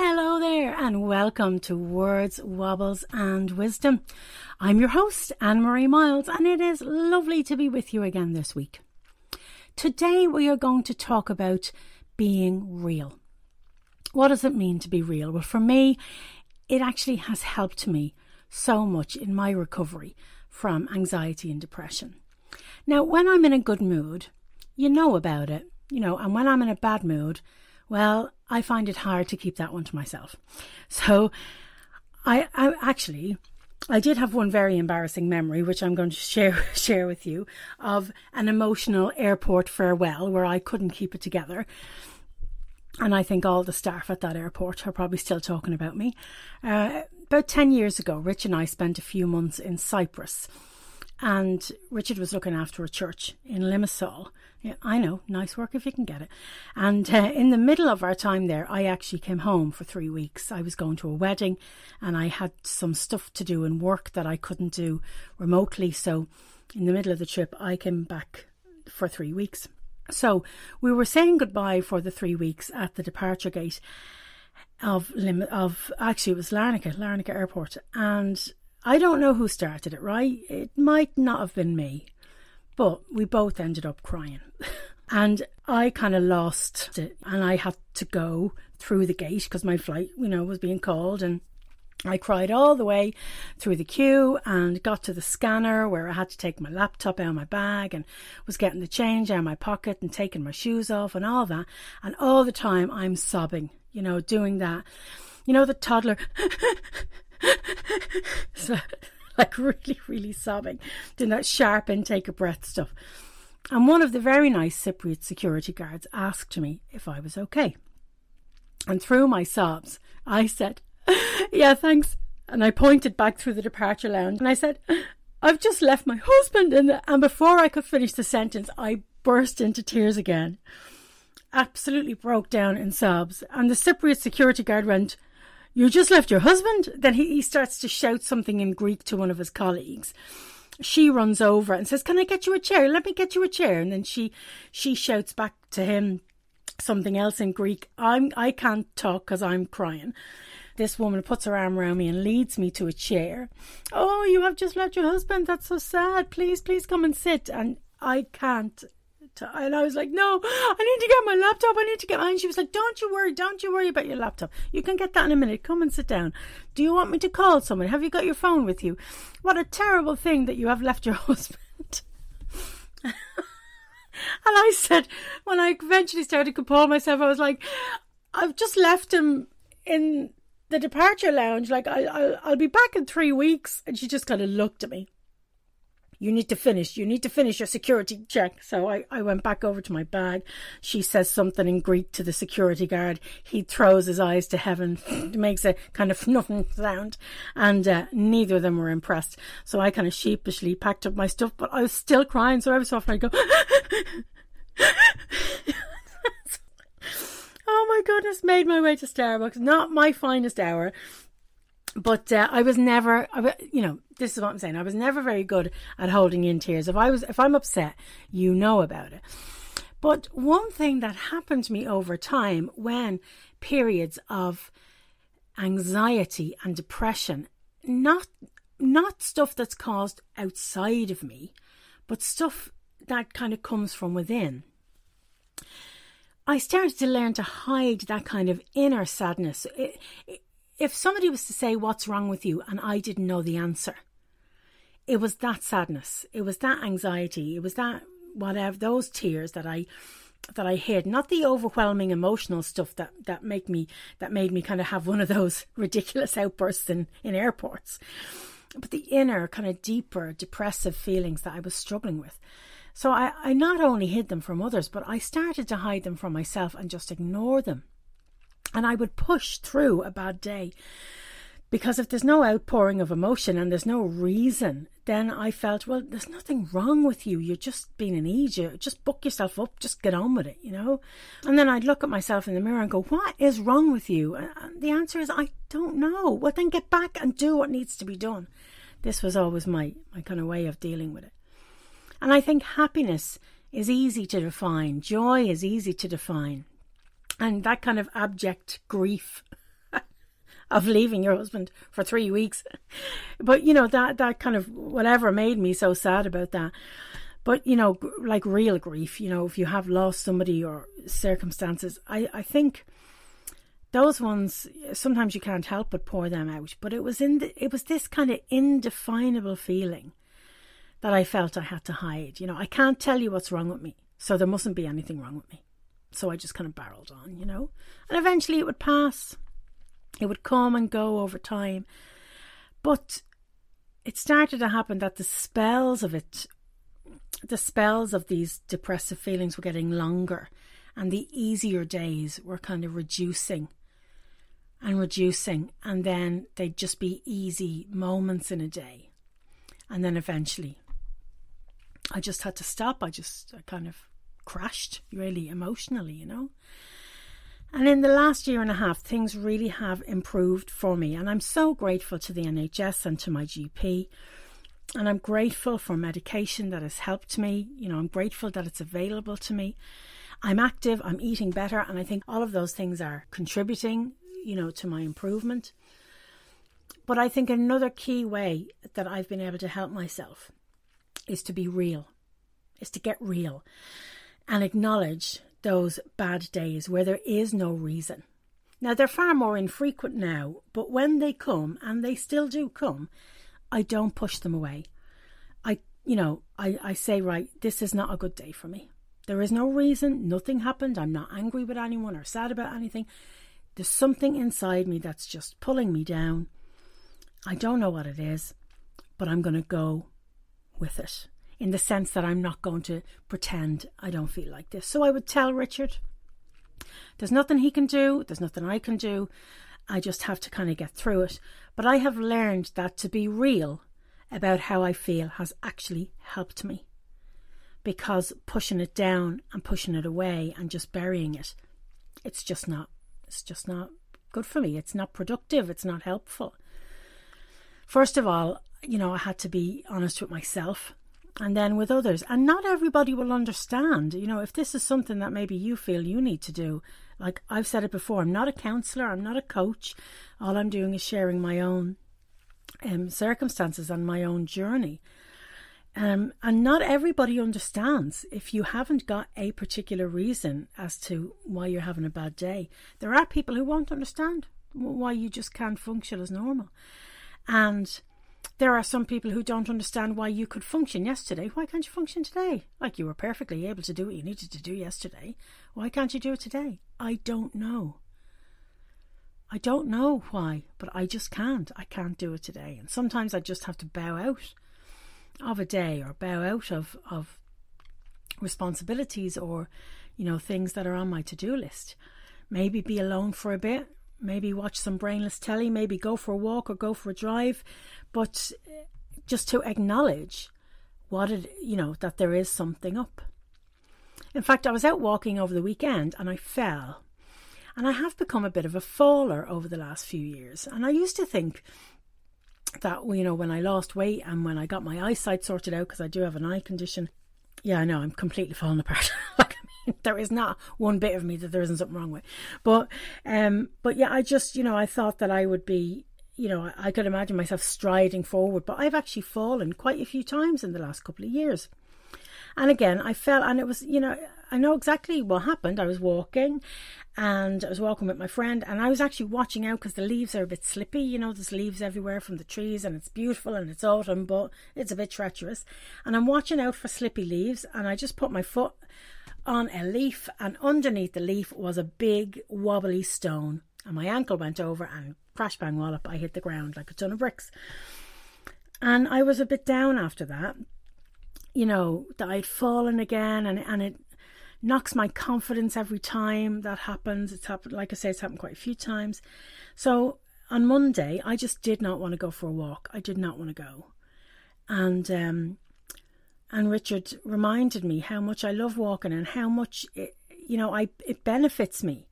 Hello there, and welcome to Words, Wobbles, and Wisdom. I'm your host, Anne Marie Miles, and it is lovely to be with you again this week. Today, we are going to talk about being real. What does it mean to be real? Well, for me, it actually has helped me so much in my recovery from anxiety and depression. Now, when I'm in a good mood, you know about it, you know, and when I'm in a bad mood, well, I find it hard to keep that one to myself. So, I, I actually, I did have one very embarrassing memory, which I'm going to share share with you, of an emotional airport farewell where I couldn't keep it together. And I think all the staff at that airport are probably still talking about me. Uh, about 10 years ago, Rich and I spent a few months in Cyprus. And Richard was looking after a church in Limassol. Yeah, I know, nice work if you can get it. And uh, in the middle of our time there, I actually came home for three weeks. I was going to a wedding and I had some stuff to do and work that I couldn't do remotely. So in the middle of the trip, I came back for three weeks. So we were saying goodbye for the three weeks at the departure gate of Lim- of actually it was Larnaca, Larnaca Airport, and I don't know who started it. Right, it might not have been me, but we both ended up crying, and I kind of lost it, and I had to go through the gate because my flight, you know, was being called, and I cried all the way through the queue and got to the scanner where I had to take my laptop out of my bag and was getting the change out of my pocket and taking my shoes off and all that. And all the time I'm sobbing, you know, doing that. You know, the toddler. so, like really, really sobbing, doing that sharp intake of breath stuff. And one of the very nice Cypriot security guards asked me if I was okay. And through my sobs, I said, yeah, thanks. And I pointed back through the departure lounge and I said, I've just left my husband. And, and before I could finish the sentence, I burst into tears again. Absolutely broke down in sobs. And the Cypriot security guard went, You just left your husband? Then he, he starts to shout something in Greek to one of his colleagues. She runs over and says, Can I get you a chair? Let me get you a chair. And then she she shouts back to him something else in Greek. I'm I can't talk because I'm crying this woman puts her arm around me and leads me to a chair. Oh, you have just left your husband. That's so sad. Please, please come and sit. And I can't. And I was like, no, I need to get my laptop. I need to get mine. She was like, don't you worry. Don't you worry about your laptop. You can get that in a minute. Come and sit down. Do you want me to call someone? Have you got your phone with you? What a terrible thing that you have left your husband. and I said, when I eventually started to compose myself, I was like, I've just left him in the departure lounge, like, I, I'll, I'll be back in three weeks. And she just kind of looked at me. You need to finish. You need to finish your security check. So I, I went back over to my bag. She says something in Greek to the security guard. He throws his eyes to heaven, makes a kind of nothing sound. And uh, neither of them were impressed. So I kind of sheepishly packed up my stuff, but I was still crying. So every so often I go, oh my goodness, made my way to Starbucks. Not my finest hour. But uh, I was never, you know, this is what I'm saying. I was never very good at holding in tears. If I was, if I'm upset, you know about it. But one thing that happened to me over time when periods of anxiety and depression, not not stuff that's caused outside of me, but stuff that kind of comes from within. I started to learn to hide that kind of inner sadness. If somebody was to say, What's wrong with you? and I didn't know the answer, it was that sadness, it was that anxiety, it was that whatever, those tears that I that I hid, not the overwhelming emotional stuff that that make me that made me kind of have one of those ridiculous outbursts in, in airports, but the inner kind of deeper depressive feelings that I was struggling with. So I, I not only hid them from others, but I started to hide them from myself and just ignore them. And I would push through a bad day. Because if there's no outpouring of emotion and there's no reason, then I felt, well, there's nothing wrong with you. You're just being an idiot. Just book yourself up. Just get on with it, you know? And then I'd look at myself in the mirror and go, what is wrong with you? And the answer is, I don't know. Well, then get back and do what needs to be done. This was always my, my kind of way of dealing with it. And I think happiness is easy to define, joy is easy to define. And that kind of abject grief of leaving your husband for three weeks. But you know that that kind of whatever made me so sad about that. But you know, like real grief, you know, if you have lost somebody or circumstances, I I think those ones sometimes you can't help but pour them out. But it was in the, it was this kind of indefinable feeling that I felt I had to hide. You know, I can't tell you what's wrong with me, so there mustn't be anything wrong with me. So I just kind of barreled on, you know, and eventually it would pass. It would come and go over time, but it started to happen that the spells of it, the spells of these depressive feelings were getting longer, and the easier days were kind of reducing and reducing, and then they'd just be easy moments in a day. And then eventually, I just had to stop. I just I kind of crashed really emotionally, you know. And in the last year and a half, things really have improved for me. And I'm so grateful to the NHS and to my GP. And I'm grateful for medication that has helped me. You know, I'm grateful that it's available to me. I'm active, I'm eating better, and I think all of those things are contributing, you know, to my improvement. But I think another key way that I've been able to help myself is to be real, is to get real and acknowledge those bad days where there is no reason. Now, they're far more infrequent now, but when they come, and they still do come, I don't push them away. I, you know, I, I say, right, this is not a good day for me. There is no reason, nothing happened. I'm not angry with anyone or sad about anything. There's something inside me that's just pulling me down. I don't know what it is, but I'm going to go with it in the sense that I'm not going to pretend I don't feel like this. So I would tell Richard, there's nothing he can do, there's nothing I can do. I just have to kind of get through it. But I have learned that to be real about how I feel has actually helped me. Because pushing it down and pushing it away and just burying it, it's just not it's just not good for me. It's not productive, it's not helpful. First of all, you know, I had to be honest with myself and then with others. And not everybody will understand. You know, if this is something that maybe you feel you need to do, like I've said it before, I'm not a counselor, I'm not a coach. All I'm doing is sharing my own um, circumstances and my own journey. Um, and not everybody understands if you haven't got a particular reason as to why you're having a bad day. There are people who won't understand why you just can't function as normal. And there are some people who don't understand why you could function yesterday. Why can't you function today? Like you were perfectly able to do what you needed to do yesterday. Why can't you do it today? I don't know. I don't know why, but I just can't. I can't do it today. And sometimes I just have to bow out of a day or bow out of, of responsibilities or, you know, things that are on my to do list. Maybe be alone for a bit, maybe watch some brainless telly, maybe go for a walk or go for a drive, but uh, just to acknowledge what it, you know, that there is something up. In fact, I was out walking over the weekend and I fell. And I have become a bit of a faller over the last few years. And I used to think that, you know, when I lost weight and when I got my eyesight sorted out, because I do have an eye condition, yeah, I know I'm completely falling apart. there is not one bit of me that there isn't something wrong with. But, um, but yeah, I just, you know, I thought that I would be you know, I could imagine myself striding forward, but I've actually fallen quite a few times in the last couple of years. And again, I fell, and it was, you know, I know exactly what happened. I was walking and I was walking with my friend, and I was actually watching out because the leaves are a bit slippy. You know, there's leaves everywhere from the trees, and it's beautiful and it's autumn, but it's a bit treacherous. And I'm watching out for slippy leaves, and I just put my foot on a leaf, and underneath the leaf was a big wobbly stone. And my ankle went over and crash bang wallop, I hit the ground like a ton of bricks. And I was a bit down after that, you know, that I'd fallen again and, and it knocks my confidence every time that happens. It's happened, like I say, it's happened quite a few times. So on Monday, I just did not want to go for a walk. I did not want to go. And, um, and Richard reminded me how much I love walking and how much it, you know, I, it benefits me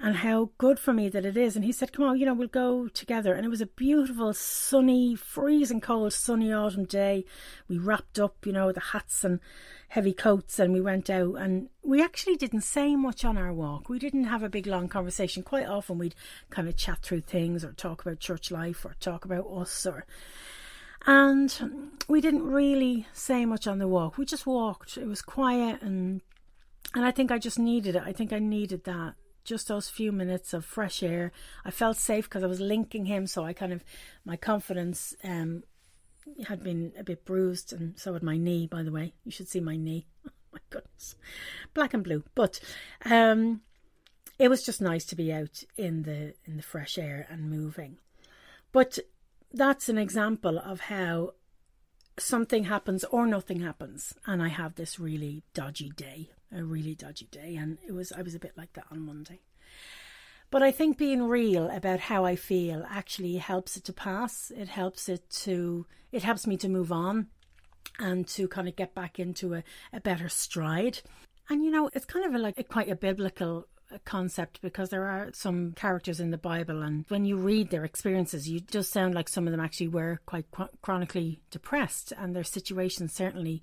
and how good for me that it is. And he said, Come on, you know, we'll go together. And it was a beautiful, sunny, freezing cold, sunny autumn day. We wrapped up, you know, the hats and heavy coats and we went out. And we actually didn't say much on our walk. We didn't have a big, long conversation. Quite often we'd kind of chat through things or talk about church life or talk about us or. And we didn't really say much on the walk. We just walked. It was quiet and and I think I just needed it. I think I needed that just those few minutes of fresh air. I felt safe because I was linking him, so I kind of my confidence um, had been a bit bruised, and so had my knee. By the way, you should see my knee. Oh my goodness, black and blue. But um, it was just nice to be out in the in the fresh air and moving. But that's an example of how something happens or nothing happens, and I have this really dodgy day a really dodgy day and it was I was a bit like that on Monday. But I think being real about how I feel actually helps it to pass. It helps it to it helps me to move on and to kind of get back into a, a better stride. And you know, it's kind of like a, quite a biblical concept because there are some characters in the Bible, and when you read their experiences, you just sound like some of them actually were quite chronically depressed, and their situation certainly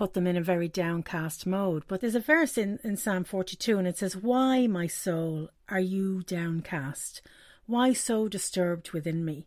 put them in a very downcast mode. But there's a verse in, in Psalm 42 and it says, Why, my soul, are you downcast? Why so disturbed within me?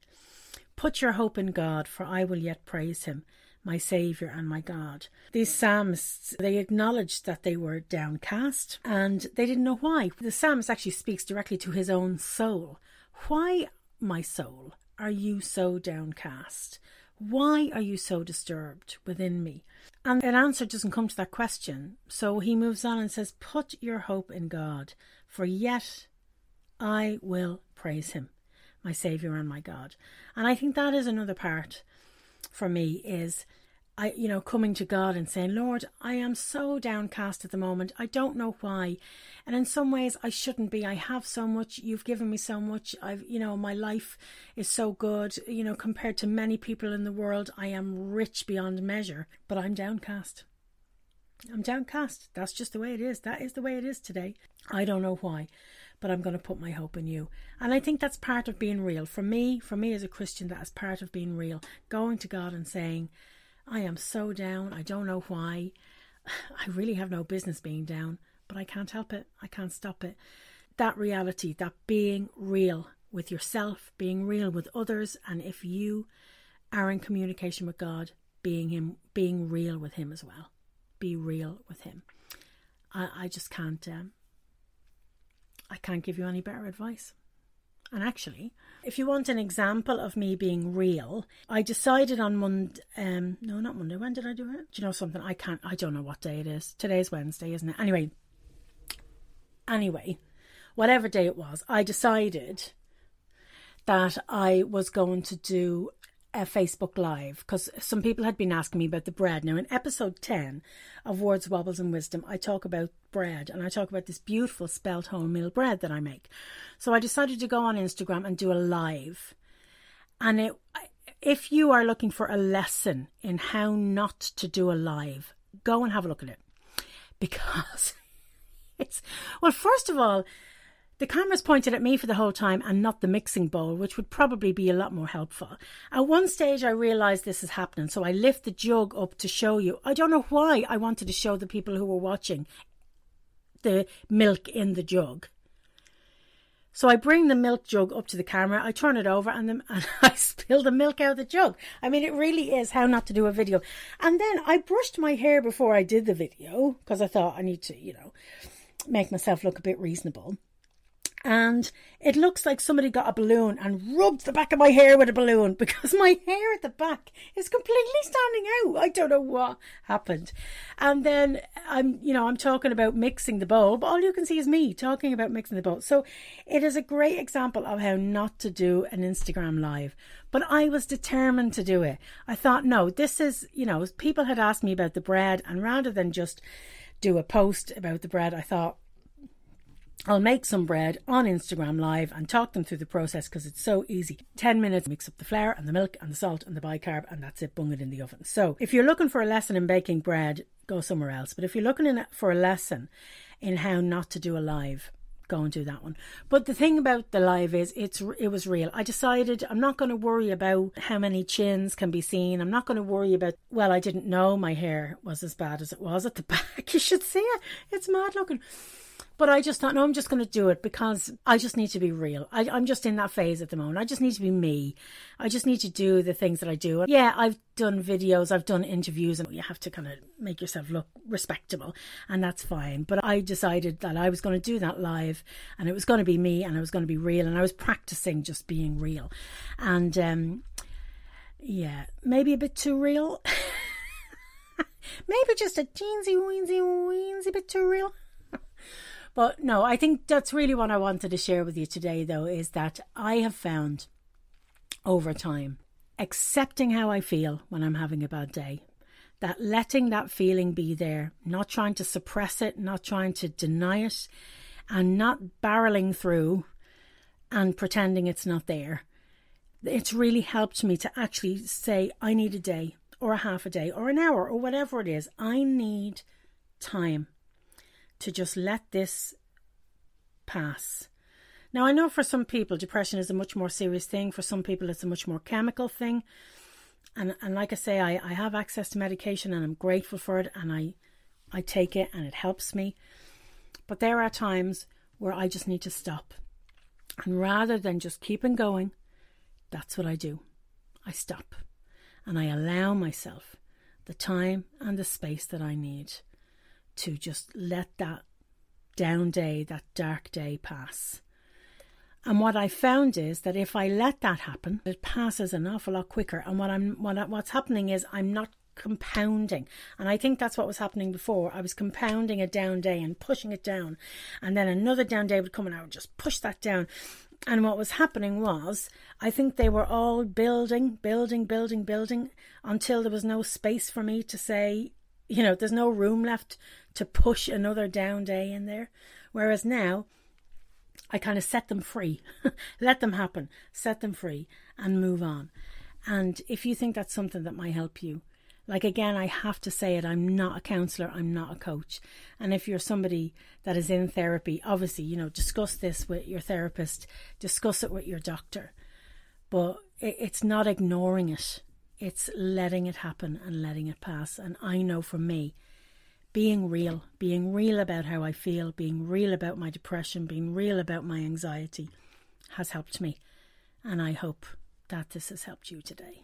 Put your hope in God, for I will yet praise him, my Saviour and my God. These psalmists, they acknowledged that they were downcast and they didn't know why. The psalmist actually speaks directly to his own soul. Why, my soul, are you so downcast? Why are you so disturbed within me? And an answer doesn't come to that question. So he moves on and says, Put your hope in God, for yet I will praise him, my Saviour and my God. And I think that is another part for me is I, you know, coming to God and saying, Lord, I am so downcast at the moment. I don't know why. And in some ways, I shouldn't be. I have so much. You've given me so much. I've, you know, my life is so good. You know, compared to many people in the world, I am rich beyond measure, but I'm downcast. I'm downcast. That's just the way it is. That is the way it is today. I don't know why, but I'm going to put my hope in you. And I think that's part of being real. For me, for me as a Christian, that is part of being real. Going to God and saying, I am so down. I don't know why. I really have no business being down, but I can't help it. I can't stop it. That reality, that being real with yourself, being real with others, and if you are in communication with God, being him, being real with Him as well. Be real with Him. I, I just can't. Um, I can't give you any better advice. And actually, if you want an example of me being real, I decided on Monday. Um, no, not Monday. When did I do it? Do you know something? I can't. I don't know what day it is. Today's Wednesday, isn't it? Anyway. Anyway, whatever day it was, I decided that I was going to do a Facebook Live because some people had been asking me about the bread. Now, in episode 10 of Words, Wobbles, and Wisdom, I talk about bread and I talk about this beautiful spelt wholemeal bread that I make. So I decided to go on Instagram and do a live. And it, if you are looking for a lesson in how not to do a live, go and have a look at it because it's, well, first of all, the camera's pointed at me for the whole time and not the mixing bowl, which would probably be a lot more helpful. At one stage, I realised this is happening, so I lift the jug up to show you. I don't know why I wanted to show the people who were watching the milk in the jug. So I bring the milk jug up to the camera, I turn it over, and, the, and I spill the milk out of the jug. I mean, it really is how not to do a video. And then I brushed my hair before I did the video because I thought I need to, you know, make myself look a bit reasonable and it looks like somebody got a balloon and rubbed the back of my hair with a balloon because my hair at the back is completely standing out. I don't know what happened. And then I'm, you know, I'm talking about mixing the bowl, but all you can see is me talking about mixing the bowl. So it is a great example of how not to do an Instagram live. But I was determined to do it. I thought, no, this is, you know, people had asked me about the bread, and rather than just do a post about the bread, I thought, I'll make some bread on Instagram Live and talk them through the process because it's so easy. 10 minutes, mix up the flour and the milk and the salt and the bicarb, and that's it, bung it in the oven. So, if you're looking for a lesson in baking bread, go somewhere else. But if you're looking in, for a lesson in how not to do a live, go and do that one. But the thing about the live is it's it was real. I decided I'm not going to worry about how many chins can be seen. I'm not going to worry about well, I didn't know my hair was as bad as it was at the back. You should see it. It's mad looking. But I just thought, no, I'm just going to do it because I just need to be real. I, I'm just in that phase at the moment. I just need to be me. I just need to do the things that I do. Yeah, I've done videos, I've done interviews, and you have to kind of make yourself look respectable, and that's fine. But I decided that I was going to do that live, and it was going to be me, and I was going to be real, and I was practicing just being real. And um, yeah, maybe a bit too real. maybe just a teensy weensy weensy bit too real. But no, I think that's really what I wanted to share with you today, though, is that I have found over time accepting how I feel when I'm having a bad day, that letting that feeling be there, not trying to suppress it, not trying to deny it, and not barreling through and pretending it's not there. It's really helped me to actually say, I need a day or a half a day or an hour or whatever it is. I need time to just let this pass. Now, I know for some people, depression is a much more serious thing. For some people, it's a much more chemical thing. And, and like I say, I, I have access to medication and I'm grateful for it and I, I take it and it helps me. But there are times where I just need to stop. And rather than just keeping going, that's what I do. I stop and I allow myself the time and the space that I need to just let that down day, that dark day pass. And what I found is that if I let that happen, it passes an awful lot quicker. And what I'm what what's happening is I'm not compounding. And I think that's what was happening before. I was compounding a down day and pushing it down. And then another down day would come and I would just push that down. And what was happening was, I think they were all building, building, building, building until there was no space for me to say, you know, there's no room left to push another down day in there. Whereas now, I kind of set them free, let them happen, set them free, and move on. And if you think that's something that might help you, like again, I have to say it, I'm not a counselor, I'm not a coach. And if you're somebody that is in therapy, obviously, you know, discuss this with your therapist, discuss it with your doctor. But it's not ignoring it, it's letting it happen and letting it pass. And I know for me, being real, being real about how I feel, being real about my depression, being real about my anxiety has helped me. And I hope that this has helped you today.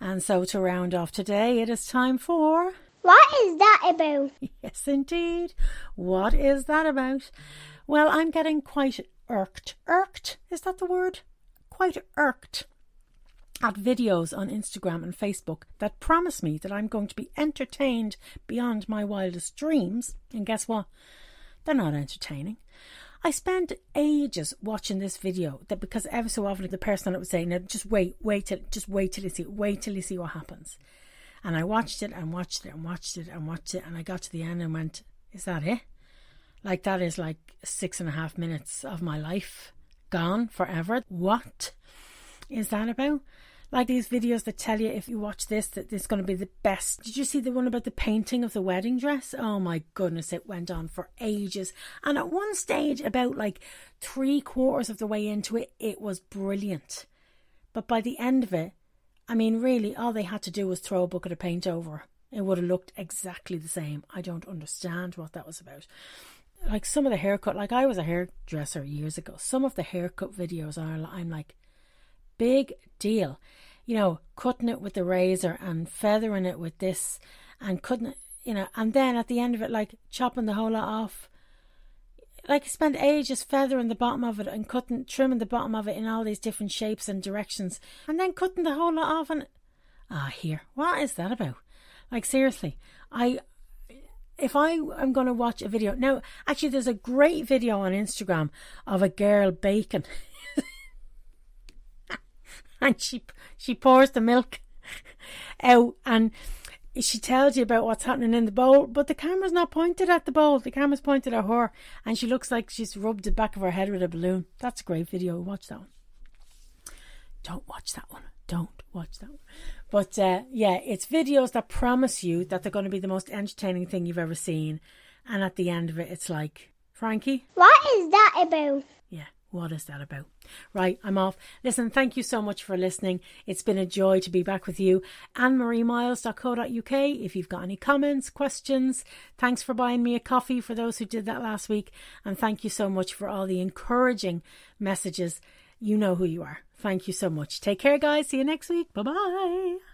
And so to round off today, it is time for. What is that about? Yes, indeed. What is that about? Well, I'm getting quite irked. Irked? Is that the word? Quite irked at videos on Instagram and Facebook that promise me that I'm going to be entertained beyond my wildest dreams. And guess what? They're not entertaining. I spent ages watching this video that because ever so often the person on it was saying, just wait, wait till just wait till you see wait till you see what happens. And I watched it and watched it and watched it and watched it and I got to the end and went, Is that it? Like that is like six and a half minutes of my life gone forever. What is that about? Like these videos that tell you if you watch this that it's going to be the best. Did you see the one about the painting of the wedding dress? Oh my goodness, it went on for ages. And at one stage, about like three quarters of the way into it, it was brilliant. But by the end of it, I mean, really, all they had to do was throw a bucket of paint over. It would have looked exactly the same. I don't understand what that was about. Like some of the haircut, like I was a hairdresser years ago. Some of the haircut videos are, I'm like, big deal you know, cutting it with the razor and feathering it with this and cutting you know, and then at the end of it, like chopping the whole lot off. Like, spend ages feathering the bottom of it and cutting, trimming the bottom of it in all these different shapes and directions, and then cutting the whole lot off. And ah, here, what is that about? Like, seriously, I if I am going to watch a video now, actually, there's a great video on Instagram of a girl baking. and she she pours the milk out and she tells you about what's happening in the bowl, but the camera's not pointed at the bowl. The camera's pointed at her, and she looks like she's rubbed the back of her head with a balloon. That's a great video. Watch that one. Don't watch that one. Don't watch that one. But uh, yeah, it's videos that promise you that they're going to be the most entertaining thing you've ever seen, and at the end of it, it's like, Frankie? What is that about? Yeah, what is that about? Right, I'm off. Listen, thank you so much for listening. It's been a joy to be back with you. AnneMarieMiles.co.uk. If you've got any comments, questions, thanks for buying me a coffee for those who did that last week. And thank you so much for all the encouraging messages. You know who you are. Thank you so much. Take care, guys. See you next week. Bye bye.